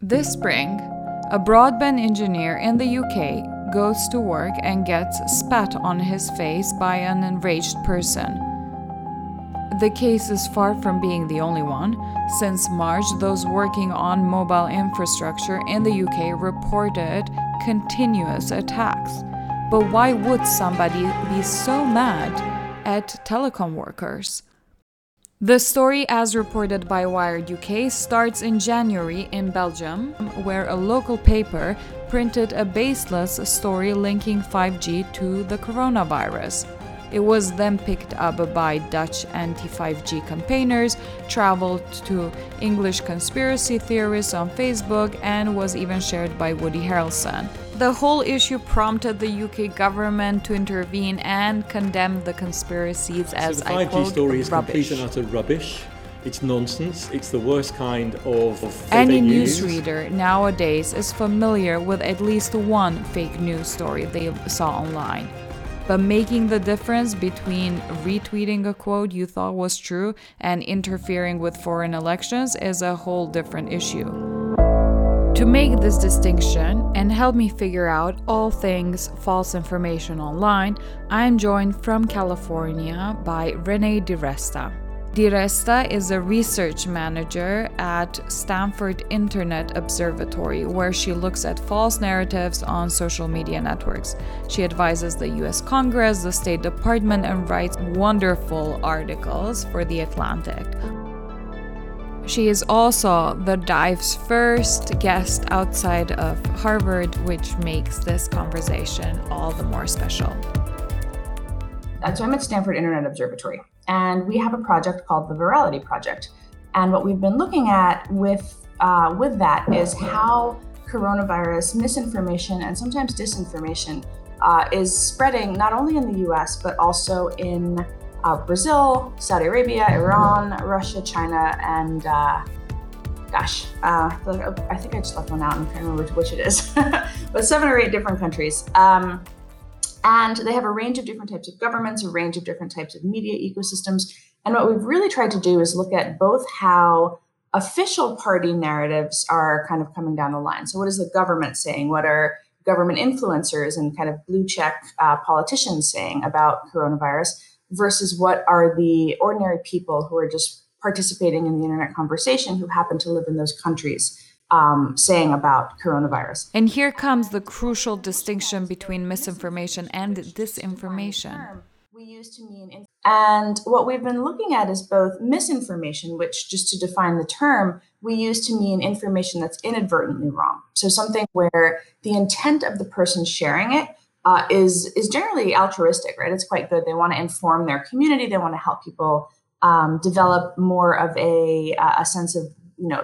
This spring, a broadband engineer in the UK goes to work and gets spat on his face by an enraged person. The case is far from being the only one. Since March, those working on mobile infrastructure in the UK reported continuous attacks. But why would somebody be so mad at telecom workers? The story, as reported by Wired UK, starts in January in Belgium, where a local paper printed a baseless story linking 5G to the coronavirus. It was then picked up by Dutch anti 5G campaigners, traveled to English conspiracy theorists on Facebook, and was even shared by Woody Harrelson. The whole issue prompted the UK government to intervene and condemn the conspiracies as so the 5G I quote, story is rubbish. complete and utter rubbish. It's nonsense. It's the worst kind of, of Any news. newsreader nowadays is familiar with at least one fake news story they saw online. But making the difference between retweeting a quote you thought was true and interfering with foreign elections is a whole different issue. To make this distinction and help me figure out all things false information online, I am joined from California by Renee DiResta. DiResta is a research manager at Stanford Internet Observatory, where she looks at false narratives on social media networks. She advises the US Congress, the State Department, and writes wonderful articles for The Atlantic. She is also the Dive's first guest outside of Harvard, which makes this conversation all the more special. Uh, So I'm at Stanford Internet Observatory, and we have a project called the Virality Project. And what we've been looking at with uh, with that is how coronavirus misinformation and sometimes disinformation uh, is spreading not only in the U.S. but also in Brazil, Saudi Arabia, Iran, Russia, China, and uh, gosh, uh, I, I think I just left one out. trying to remember which it is, but seven or eight different countries. Um, and they have a range of different types of governments, a range of different types of media ecosystems. And what we've really tried to do is look at both how official party narratives are kind of coming down the line. So, what is the government saying? What are government influencers and kind of blue check uh, politicians saying about coronavirus versus what are the ordinary people who are just participating in the internet conversation who happen to live in those countries um, saying about coronavirus? And here comes the crucial distinction between misinformation and disinformation. we use to mean in- and what we've been looking at is both misinformation which just to define the term we use to mean information that's inadvertently wrong so something where the intent of the person sharing it uh, is is generally altruistic right? It's quite good. They want to inform their community. They want to help people um, develop more of a a sense of you know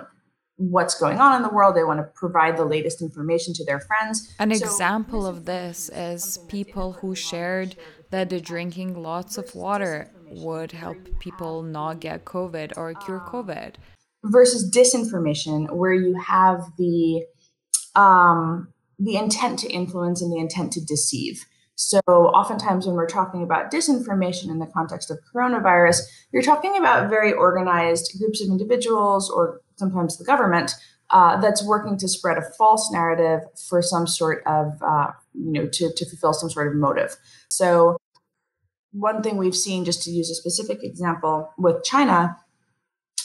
what's going on in the world. They want to provide the latest information to their friends. An So example of this is people who shared that the drinking lots of water would help people not get COVID or cure COVID. versus disinformation where you have the um, the intent to influence and the intent to deceive. So oftentimes when we're talking about disinformation in the context of coronavirus you're talking about very organized groups of individuals or sometimes the government uh, that's working to spread a false narrative for some sort of uh, you know to, to fulfill some sort of motive. So one thing we've seen just to use a specific example with china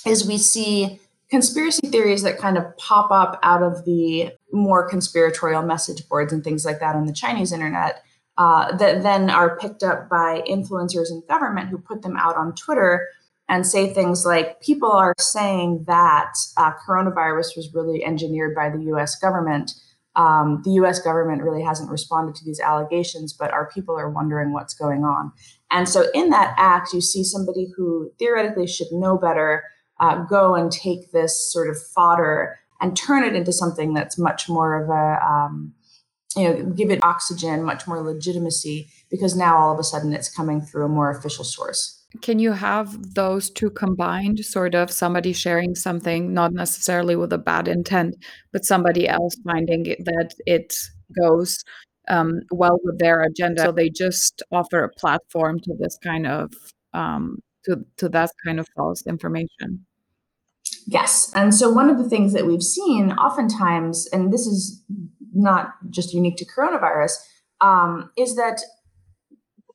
is we see conspiracy theories that kind of pop up out of the more conspiratorial message boards and things like that on the Chinese internet uh, that then are picked up by influencers in government who put them out on Twitter and say things like people are saying that uh, coronavirus was really engineered by the US government. Um, the US government really hasn't responded to these allegations, but our people are wondering what's going on. And so, in that act, you see somebody who theoretically should know better uh, go and take this sort of fodder and turn it into something that's much more of a, um, you know, give it oxygen, much more legitimacy, because now all of a sudden it's coming through a more official source. Can you have those two combined, sort of somebody sharing something, not necessarily with a bad intent, but somebody else finding it, that it goes um, well with their agenda? So they just offer a platform to this kind of um, to to that kind of false information. Yes. And so one of the things that we've seen oftentimes, and this is not just unique to coronavirus, um, is that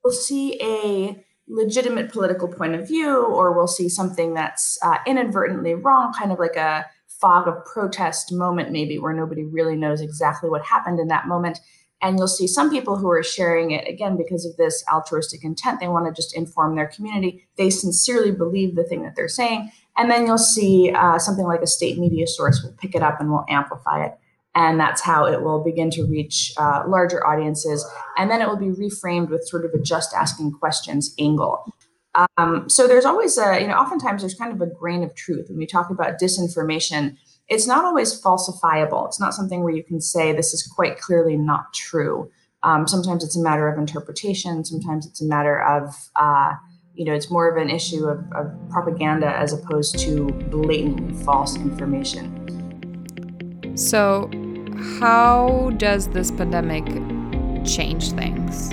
we'll see a legitimate political point of view, or we'll see something that's uh, inadvertently wrong, kind of like a fog of protest moment, maybe where nobody really knows exactly what happened in that moment. And you'll see some people who are sharing it again because of this altruistic intent. They want to just inform their community. They sincerely believe the thing that they're saying. And then you'll see uh, something like a state media source will pick it up and will amplify it. And that's how it will begin to reach uh, larger audiences. And then it will be reframed with sort of a just asking questions angle. Um, so there's always a, you know, oftentimes there's kind of a grain of truth when we talk about disinformation it's not always falsifiable. It's not something where you can say this is quite clearly not true. Um, sometimes it's a matter of interpretation. Sometimes it's a matter of, uh, you know, it's more of an issue of, of propaganda as opposed to blatantly false information. So, how does this pandemic change things?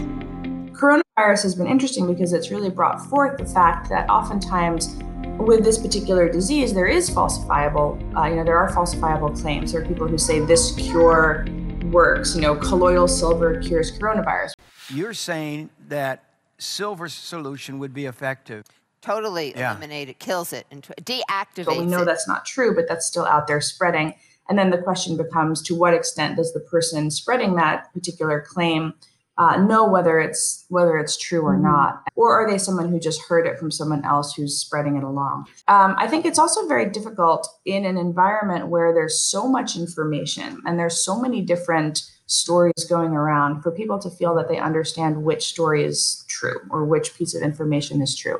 Coronavirus has been interesting because it's really brought forth the fact that oftentimes with this particular disease, there is falsifiable, uh, you know, there are falsifiable claims. There are people who say this cure works, you know, colloidal silver cures coronavirus. You're saying that silver solution would be effective. Totally yeah. eliminate it, kills it, and deactivates but we know it. that's not true, but that's still out there spreading. And then the question becomes to what extent does the person spreading that particular claim uh, know whether it's whether it's true or not, or are they someone who just heard it from someone else who's spreading it along? Um, I think it's also very difficult in an environment where there's so much information and there's so many different stories going around for people to feel that they understand which story is true or which piece of information is true.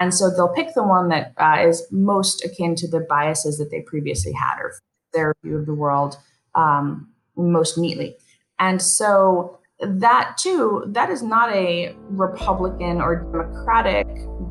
And so they'll pick the one that uh, is most akin to the biases that they previously had or their view of the world um, most neatly. And so that too, that is not a Republican or Democratic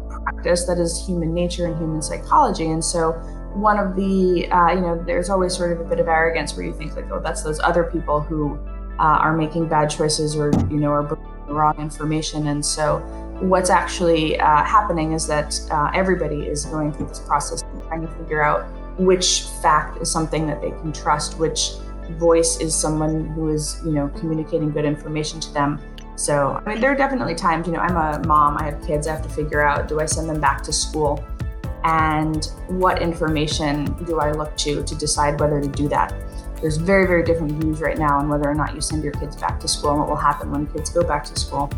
practice. That is human nature and human psychology. And so, one of the, uh, you know, there's always sort of a bit of arrogance where you think like, oh, that's those other people who uh, are making bad choices or you know are wrong information. And so, what's actually uh, happening is that uh, everybody is going through this process and trying to figure out which fact is something that they can trust, which voice is someone who is, you know, communicating good information to them. So, I mean, there are definitely times, you know, I'm a mom, I have kids, I have to figure out do I send them back to school? And what information do I look to to decide whether to do that? There's very, very different views right now on whether or not you send your kids back to school and what will happen when kids go back to school.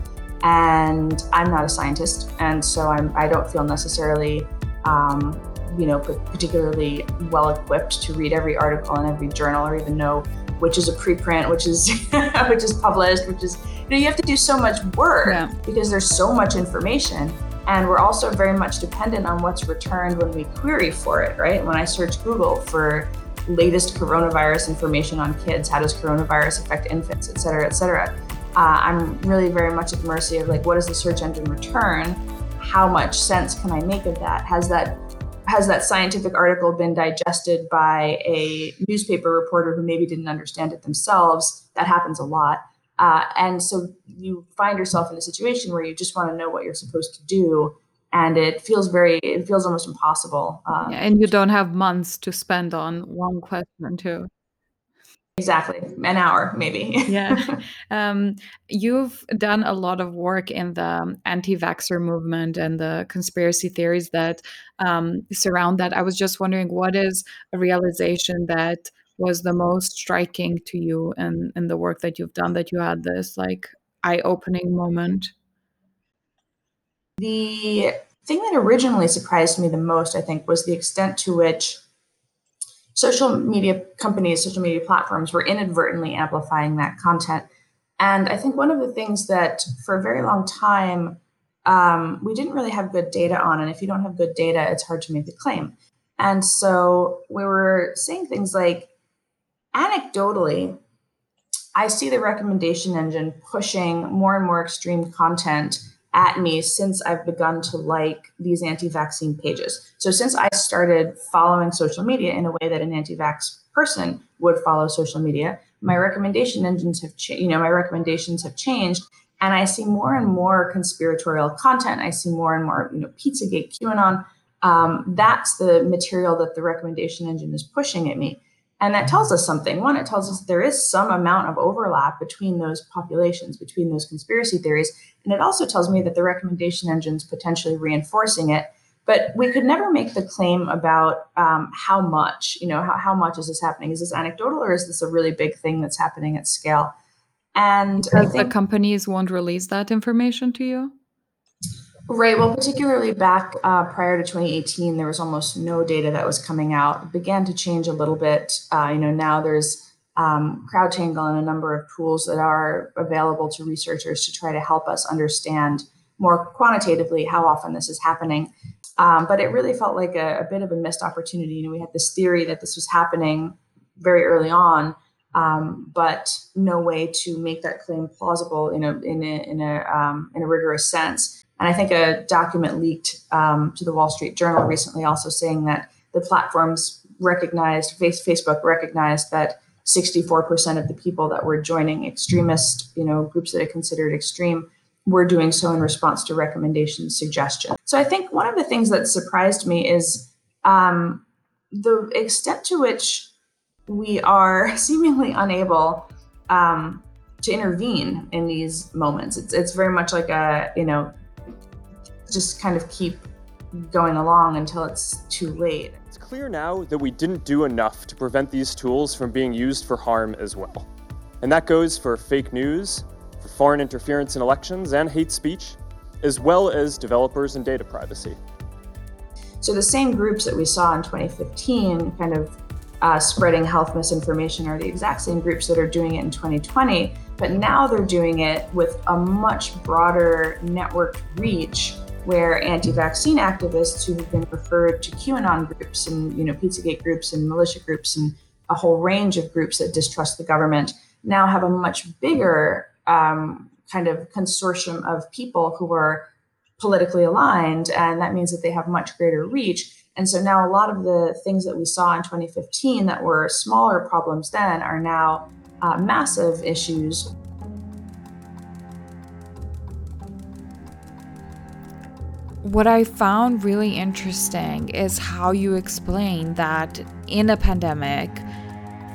And I'm not a scientist, and so I'm, I don't feel necessarily um, you know, particularly well equipped to read every article in every journal or even know which is a preprint, which is which is published, which is you know you have to do so much work yeah. because there's so much information, and we're also very much dependent on what's returned when we query for it. Right? When I search Google for latest coronavirus information on kids, how does coronavirus affect infants, et cetera, et cetera. Uh, I'm really very much at the mercy of like, what does the search engine return? How much sense can I make of that? Has that has that scientific article been digested by a newspaper reporter who maybe didn't understand it themselves? That happens a lot. Uh, and so you find yourself in a situation where you just want to know what you're supposed to do. And it feels very, it feels almost impossible. Um, yeah, and you don't have months to spend on one question, too. Exactly, an hour maybe. yeah. Um, you've done a lot of work in the anti vaxxer movement and the conspiracy theories that um, surround that. I was just wondering what is a realization that was the most striking to you in, in the work that you've done that you had this like eye opening moment? The thing that originally surprised me the most, I think, was the extent to which social media companies, social media platforms were inadvertently amplifying that content. And I think one of the things that for a very long time um, we didn't really have good data on, and if you don't have good data, it's hard to make the claim. And so we were saying things like, anecdotally, I see the recommendation engine pushing more and more extreme content at me since I've begun to like these anti vaccine pages. So, since I started following social media in a way that an anti vax person would follow social media, my recommendation engines have changed, you know, my recommendations have changed. And I see more and more conspiratorial content. I see more and more, you know, Pizzagate, QAnon, um, that's the material that the recommendation engine is pushing at me. And that tells us something. One, it tells us there is some amount of overlap between those populations, between those conspiracy theories. And it also tells me that the recommendation engine's potentially reinforcing it. But we could never make the claim about um, how much, you know, how, how much is this happening? Is this anecdotal or is this a really big thing that's happening at scale? And think, the companies won't release that information to you? Right. Well, particularly back uh, prior to 2018, there was almost no data that was coming out. It began to change a little bit. Uh, you know, now there's um, CrowdTangle and a number of tools that are available to researchers to try to help us understand more quantitatively how often this is happening. Um, but it really felt like a, a, bit of a missed opportunity. You know, we had this theory that this was happening very early on, um, but no way to make that claim plausible in a in a in a, um, in a rigorous sense. And I think a document leaked um, to the Wall Street Journal recently also saying that the platforms recognized, Facebook recognized that 64% of the people that were joining extremist, you know, groups that are considered extreme were doing so in response to recommendations, suggestions. So I think one of the things that surprised me is um, the extent to which we are seemingly unable um, to intervene in these moments. It's, it's very much like a, you know, just kind of keep going along until it's too late. It's clear now that we didn't do enough to prevent these tools from being used for harm as well. And that goes for fake news, for foreign interference in elections and hate speech, as well as developers and data privacy. So the same groups that we saw in 2015 kind of uh, spreading health misinformation are the exact same groups that are doing it in 2020, but now they're doing it with a much broader network reach where anti-vaccine activists who have been referred to QAnon groups and you know Pizzagate groups and militia groups and a whole range of groups that distrust the government now have a much bigger um, kind of consortium of people who are politically aligned, and that means that they have much greater reach. And so now a lot of the things that we saw in 2015 that were smaller problems then are now uh, massive issues. What I found really interesting is how you explain that in a pandemic,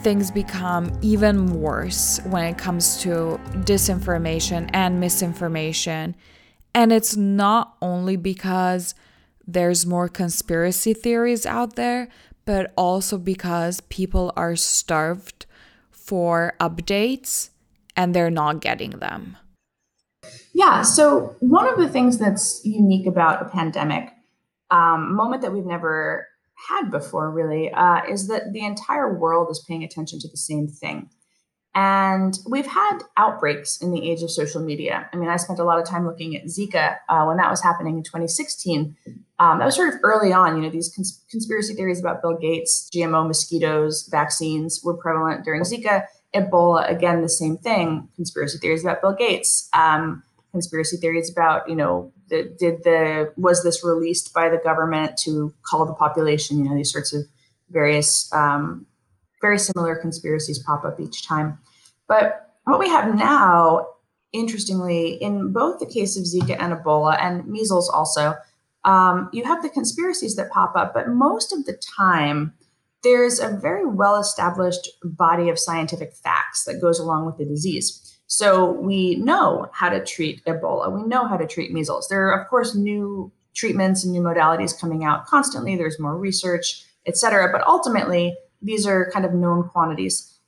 things become even worse when it comes to disinformation and misinformation. And it's not only because there's more conspiracy theories out there, but also because people are starved for updates and they're not getting them. Yeah. So one of the things that's unique about a pandemic, um, moment that we've never had before, really, uh, is that the entire world is paying attention to the same thing. And we've had outbreaks in the age of social media. I mean, I spent a lot of time looking at Zika uh, when that was happening in 2016. Um, that was sort of early on. You know, these cons- conspiracy theories about Bill Gates, GMO mosquitoes, vaccines were prevalent during Zika. Ebola, again, the same thing. Conspiracy theories about Bill Gates. Um, conspiracy theories about you know the, did the was this released by the government to call the population? You know these sorts of various um, very similar conspiracies pop up each time. But what we have now interestingly in both the case of zika and ebola and measles also um, you have the conspiracies that pop up but most of the time there's a very well established body of scientific facts that goes along with the disease so we know how to treat Ebola. We know how to treat measles. There are, of course, new treatments and new modalities coming out constantly. There's more research, et cetera. But ultimately, these are kind of known quantities.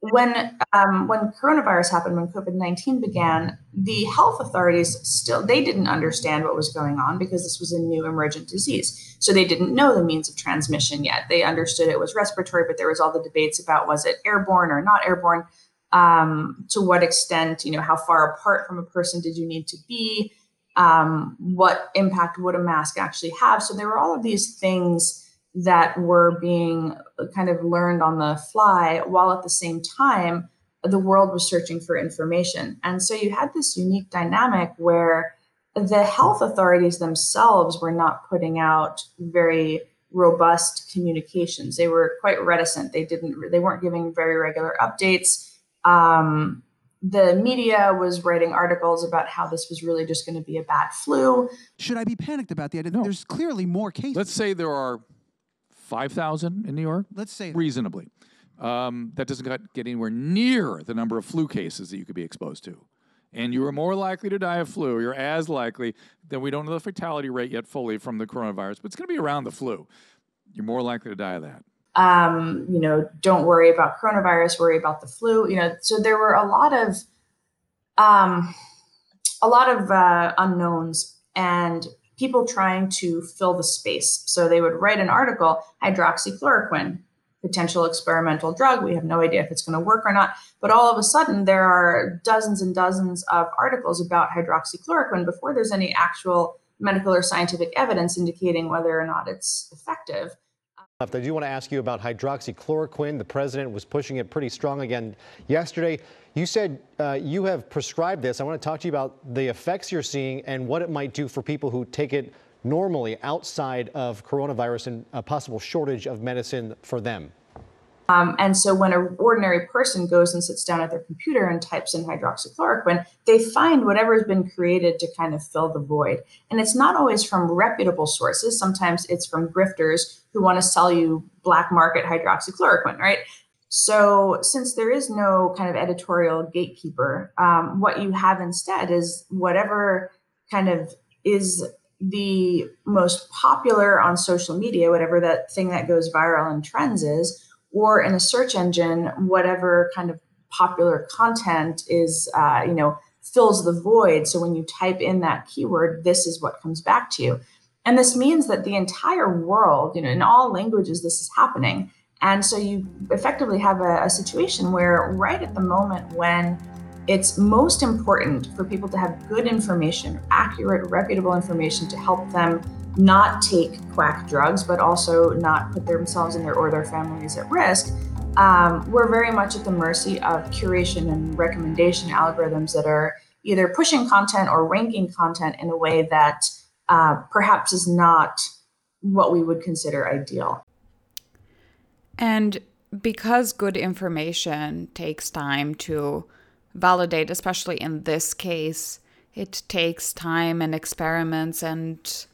When um, when coronavirus happened, when COVID nineteen began, the health authorities still they didn't understand what was going on because this was a new emergent disease. So they didn't know the means of transmission yet. They understood it was respiratory, but there was all the debates about was it airborne or not airborne um, to what extent, you know, how far apart from a person did you need to be? Um, what impact would a mask actually have? So there were all of these things that were being kind of learned on the fly, while at the same time, the world was searching for information. And so you had this unique dynamic where the health authorities themselves were not putting out very robust communications. They were quite reticent. They didn't they weren't giving very regular updates um, the media was writing articles about how this was really just going to be a bad flu. Should I be panicked about the idea? No. There's clearly more cases. Let's say there are 5,000 in New York. Let's say reasonably. Um, that doesn't get anywhere near the number of flu cases that you could be exposed to. And you are more likely to die of flu. You're as likely, then we don't know the fatality rate yet fully from the coronavirus, but it's going to be around the flu. You're more likely to die of that um, you know, don't worry about coronavirus, worry about the flu. You know, so there were a lot of um, a lot of uh, unknowns and people trying to fill the space. So they would write an article, hydroxychloroquine, potential experimental drug. We have no idea if it's going to work or not. But all of a sudden, there are dozens and dozens of articles about hydroxychloroquine before there's any actual medical or scientific evidence indicating whether or not it's effective. I do want to ask you about hydroxychloroquine. The president was pushing it pretty strong again yesterday. You said uh, you have prescribed this. I want to talk to you about the effects you're seeing and what it might do for people who take it normally outside of coronavirus and a possible shortage of medicine for them. Um, and so when an ordinary person goes and sits down at their computer and types in hydroxychloroquine, they find whatever has been created to kind of fill the void. And it's not always from reputable sources. Sometimes it's from grifters who want to sell you black market hydroxychloroquine, right? So since there is no kind of editorial gatekeeper, um, what you have instead is whatever kind of is the most popular on social media, whatever that thing that goes viral and trends is or in a search engine, whatever kind of popular content is, uh, you know, fills the void. So when you type in that keyword, this is what comes back to you. And this means that the entire world, you know, in all languages, this is happening. And so you effectively have a, a situation where, right at the moment when it's most important for people to have good information, accurate, reputable information to help them not take quack drugs, but also not put themselves and their or their families at risk, um, we're very much at the mercy of curation and recommendation algorithms that are either pushing content or ranking content in a way that uh, perhaps is not what we would consider ideal. And because good information takes time to validate, especially in this case, it takes time and experiments and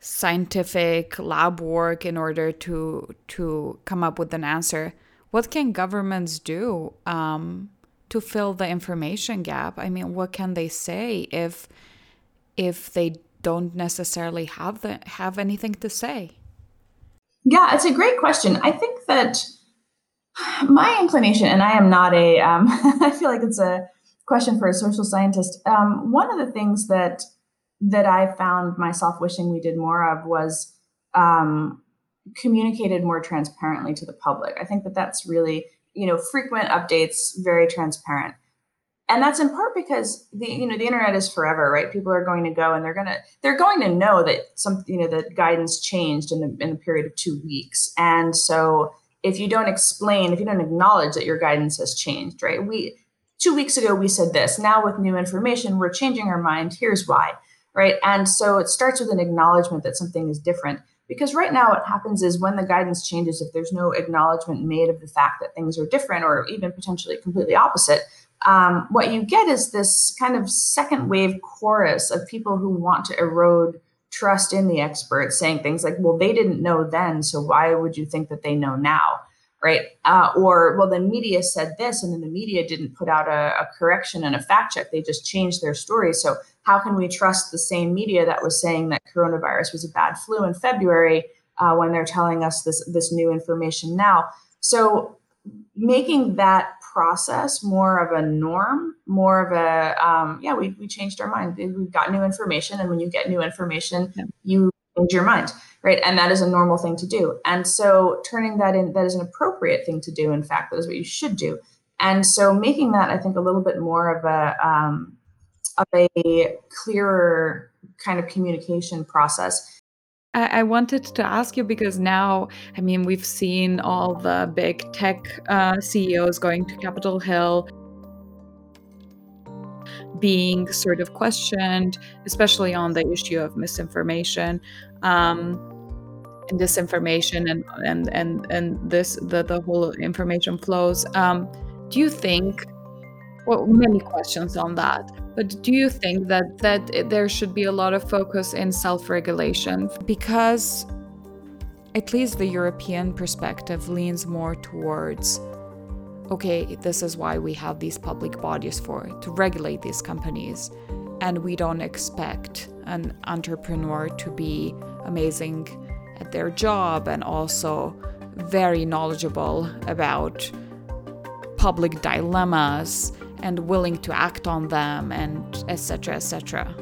scientific lab work in order to to come up with an answer. What can governments do um, to fill the information gap? I mean, what can they say if if they don't necessarily have the have anything to say? Yeah, it's a great question. I think that my inclination, and I am not a, um, I feel like it's a question for a social scientist. Um, one of the things that that I found myself wishing we did more of was um, communicated more transparently to the public. I think that that's really, you know, frequent updates, very transparent. And that's in part because the you know the internet is forever, right? People are going to go and they're gonna they're going to know that some you know the guidance changed in the in the period of two weeks. And so if you don't explain, if you don't acknowledge that your guidance has changed, right? We two weeks ago we said this. Now with new information, we're changing our mind. Here's why right? And so it starts with an acknowledgement that something is different. Because right now, what happens is when the guidance changes, if there's no acknowledgement made of the fact that things are different or even potentially completely opposite, um, what you get is this kind of second wave chorus of people who want to erode trust in the experts, saying things like, well, they didn't know then, so why would you think that they know now? Right. Uh, or, well, the media said this, and then the media didn't put out a, a correction and a fact check. They just changed their story. So how can we trust the same media that was saying that coronavirus was a bad flu in February uh, when they're telling us this this new information now? So making that process more of a norm, more of a um, yeah, we we changed our mind. We've got new information, and when you get new information, yeah. you change your mind, right? And that is a normal thing to do. And so turning that in, that is an appropriate thing to do. In fact, that is what you should do. And so making that, I think, a little bit more of a um, of a clearer kind of communication process. I wanted to ask you because now, I mean, we've seen all the big tech uh, CEOs going to Capitol Hill being sort of questioned, especially on the issue of misinformation um, and disinformation and and and and this the the whole information flows. Um, do you think well, many questions on that. But do you think that that there should be a lot of focus in self-regulation because at least the European perspective leans more towards okay, this is why we have these public bodies for to regulate these companies and we don't expect an entrepreneur to be amazing at their job and also very knowledgeable about public dilemmas and willing to act on them and etc etc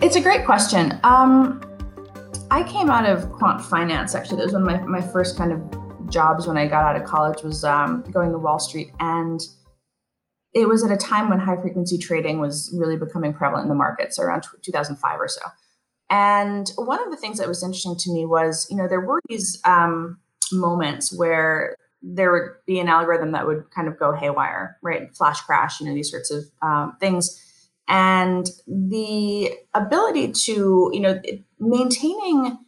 it's a great question. Um, i came out of quant finance actually. That was one of my, my first kind of jobs when i got out of college was um, going to wall street. And it was at a time when high frequency trading was really becoming prevalent in the markets around 2005 or so. And one of the things that was interesting to me was you know there were these um, moments where there would be an algorithm that would kind of go haywire, right? Flash crash, you know, these sorts of um, things. And the ability to, you know, maintaining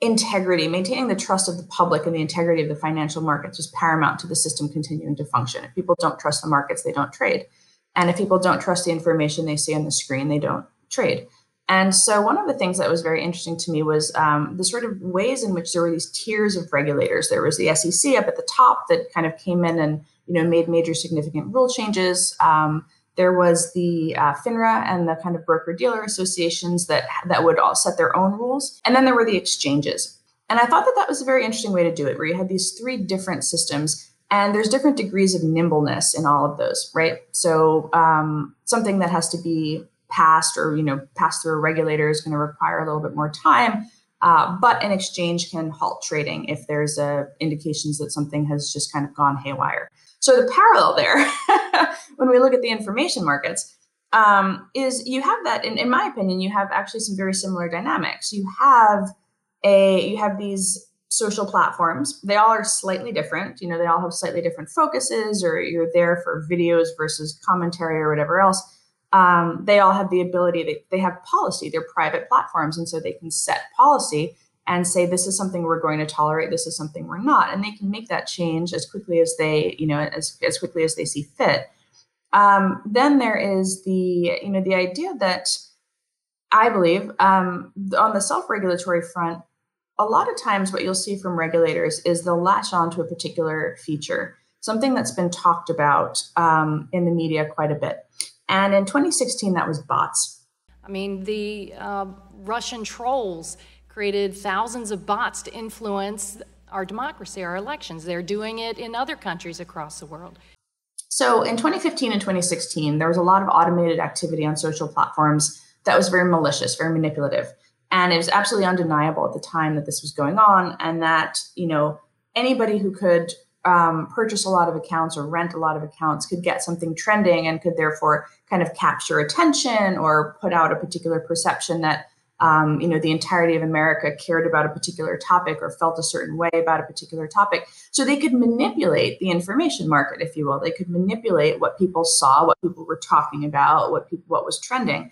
integrity, maintaining the trust of the public and the integrity of the financial markets was paramount to the system continuing to function. If people don't trust the markets, they don't trade. And if people don't trust the information they see on the screen, they don't trade. And so, one of the things that was very interesting to me was um, the sort of ways in which there were these tiers of regulators. There was the SEC up at the top that kind of came in and you know made major significant rule changes. Um, there was the uh, FINRA and the kind of broker dealer associations that that would all set their own rules, and then there were the exchanges. And I thought that that was a very interesting way to do it, where you had these three different systems, and there's different degrees of nimbleness in all of those, right? So um, something that has to be passed or you know passed through a regulator is going to require a little bit more time uh, but an exchange can halt trading if there's indications that something has just kind of gone haywire. So the parallel there when we look at the information markets um, is you have that in, in my opinion you have actually some very similar dynamics. You have a you have these social platforms. They all are slightly different. You know they all have slightly different focuses or you're there for videos versus commentary or whatever else um, they all have the ability they, they have policy they're private platforms and so they can set policy and say this is something we're going to tolerate this is something we're not and they can make that change as quickly as they you know as, as quickly as they see fit. Um, then there is the you know the idea that i believe um, on the self-regulatory front a lot of times what you'll see from regulators is they'll latch on to a particular feature something that's been talked about um, in the media quite a bit and in 2016, that was bots. I mean, the uh, Russian trolls created thousands of bots to influence our democracy, our elections. They're doing it in other countries across the world. So in 2015 and 2016, there was a lot of automated activity on social platforms that was very malicious, very manipulative. And it was absolutely undeniable at the time that this was going on and that, you know, anybody who could um, purchase a lot of accounts or rent a lot of accounts could get something trending and could therefore kind of capture attention or put out a particular perception that um, you know the entirety of america cared about a particular topic or felt a certain way about a particular topic. So they could manipulate the information market if you will. They could manipulate what people saw what people were talking about what people what was trending.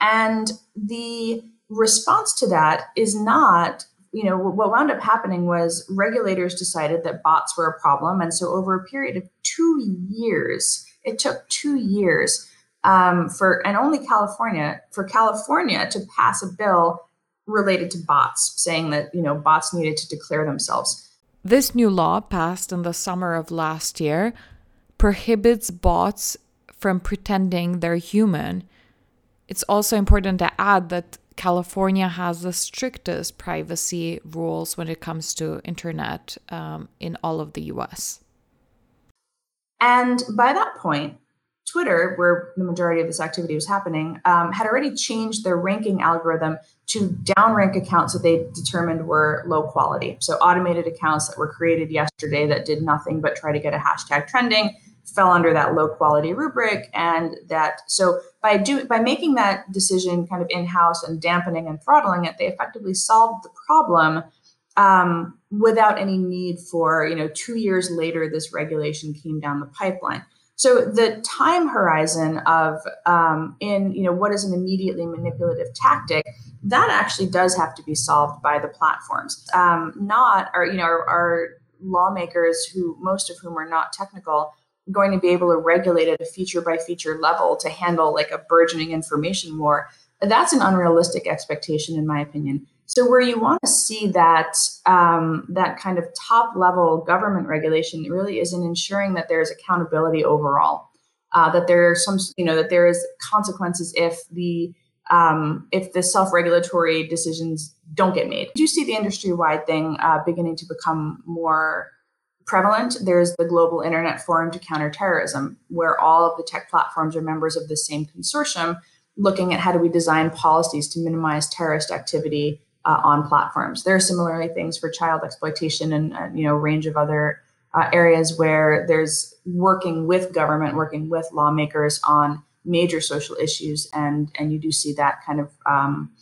And the response to that is not you know, what wound up happening was regulators decided that bots were a problem. And so over a period of two years, it took two years um, for, and only California, for California to pass a bill related to bots, saying that, you know, bots needed to declare themselves. This new law, passed in the summer of last year, prohibits bots from pretending they're human. It's also important to add that California has the strictest privacy rules when it comes to internet um, in all of the US. And by that point, Twitter, where the majority of this activity was happening, um, had already changed their ranking algorithm to downrank accounts that they determined were low quality. So, automated accounts that were created yesterday that did nothing but try to get a hashtag trending fell under that low quality rubric and that so by do by making that decision kind of in-house and dampening and throttling it they effectively solved the problem um, without any need for you know two years later this regulation came down the pipeline. So the time horizon of um, in you know what is an immediately manipulative tactic that actually does have to be solved by the platforms. Um, not our you know our, our lawmakers who most of whom are not technical going to be able to regulate at a feature by feature level to handle like a burgeoning information war. That's an unrealistic expectation, in my opinion. So where you want to see that um, that kind of top level government regulation really is in ensuring that there is accountability overall, uh, that there are some you know that there is consequences if the um, if the self regulatory decisions don't get made. Do you see the industry wide thing uh, beginning to become more prevalent. There's the Global Internet Forum to Counter Terrorism, where all of the tech platforms are members of the same consortium, looking at how do we design policies to minimize terrorist activity uh, on platforms. There are similarly things for child exploitation and uh, you know range of other uh, areas where there's working with government, working with lawmakers on major social issues, and and you do see that kind of um,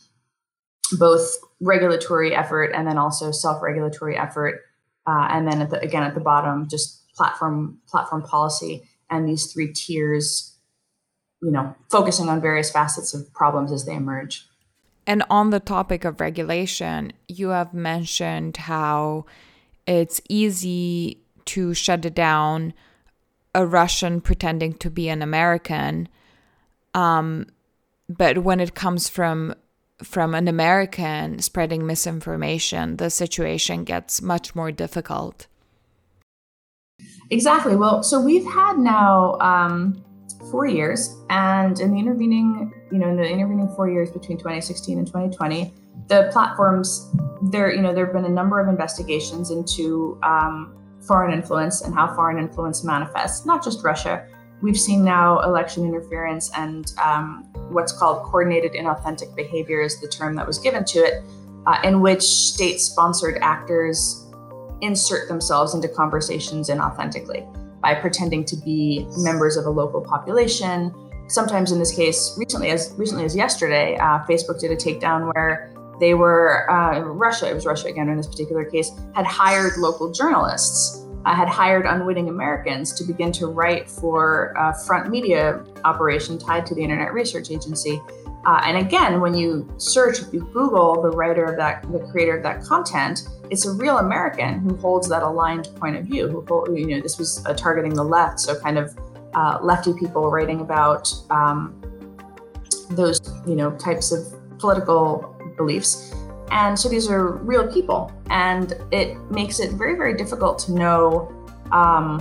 both regulatory effort and then also self-regulatory effort, uh, and then at the, again at the bottom just platform platform policy and these three tiers, you know, focusing on various facets of problems as they emerge. And on the topic of regulation, you have mentioned how it's easy to shut it down a Russian pretending to be an American. Um, but when it comes from from an American spreading misinformation, the situation gets much more difficult. Exactly. Well, so we've had now um, four years, and in the intervening, you know, in the intervening four years between 2016 and 2020, the platforms there, you know, there have been a number of investigations into um, foreign influence and how foreign influence manifests, not just Russia. We've seen now election interference and um, what's called coordinated inauthentic behavior is the term that was given to it, uh, in which state-sponsored actors insert themselves into conversations inauthentically by pretending to be members of a local population. Sometimes, in this case, recently as recently as yesterday, uh, Facebook did a takedown where they were uh, Russia. It was Russia again in this particular case had hired local journalists. Uh, had hired unwitting Americans to begin to write for a front media operation tied to the Internet Research Agency. Uh, and again, when you search, if you Google the writer of that, the creator of that content, it's a real American who holds that aligned point of view. Who, you know, this was uh, targeting the left, so kind of uh, lefty people writing about um, those, you know, types of political beliefs. And so these are real people, and it makes it very, very difficult to know um,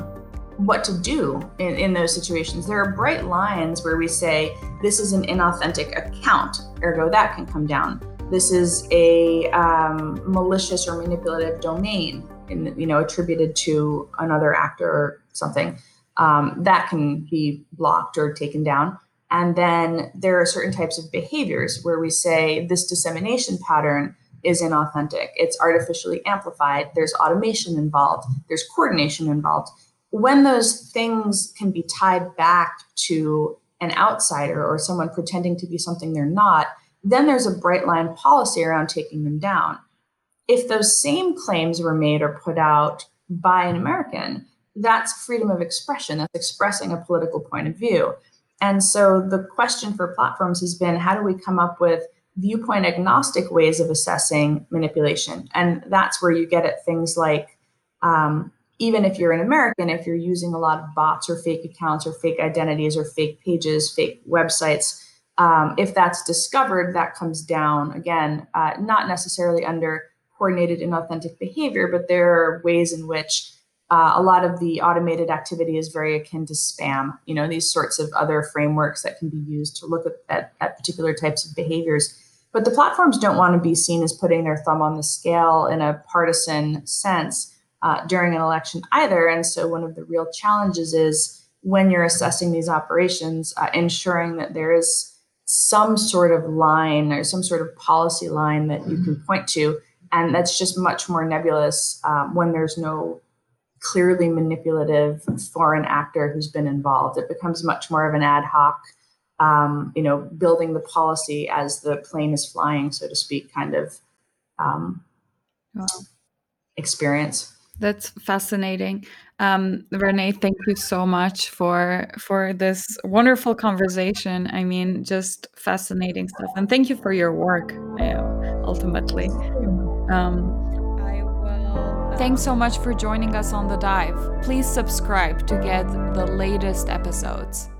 what to do in, in those situations. There are bright lines where we say this is an inauthentic account, ergo that can come down this is a um, malicious or manipulative domain, in, you know, attributed to another actor or something. Um, that can be blocked or taken down. And then there are certain types of behaviors where we say this dissemination pattern is inauthentic. It's artificially amplified. There's automation involved. There's coordination involved. When those things can be tied back to an outsider or someone pretending to be something they're not, then there's a bright line policy around taking them down. If those same claims were made or put out by an American, that's freedom of expression. That's expressing a political point of view. And so the question for platforms has been how do we come up with viewpoint agnostic ways of assessing manipulation? And that's where you get at things like um, even if you're an American, if you're using a lot of bots or fake accounts or fake identities or fake pages, fake websites, um, if that's discovered, that comes down again, uh, not necessarily under coordinated inauthentic behavior, but there are ways in which uh, a lot of the automated activity is very akin to spam. You know, these sorts of other frameworks that can be used to look at, at, at particular types of behaviors. But the platforms don't want to be seen as putting their thumb on the scale in a partisan sense uh, during an election either. And so, one of the real challenges is when you're assessing these operations, uh, ensuring that there is some sort of line or some sort of policy line that you can point to. And that's just much more nebulous um, when there's no clearly manipulative foreign actor who's been involved. It becomes much more of an ad hoc, um, you know, building the policy as the plane is flying, so to speak, kind of um, wow. experience. That's fascinating. Um, Renee, thank you so much for for this wonderful conversation. I mean, just fascinating stuff, and thank you for your work. Uh, ultimately, um. Thanks so much for joining us on The Dive. Please subscribe to get the latest episodes.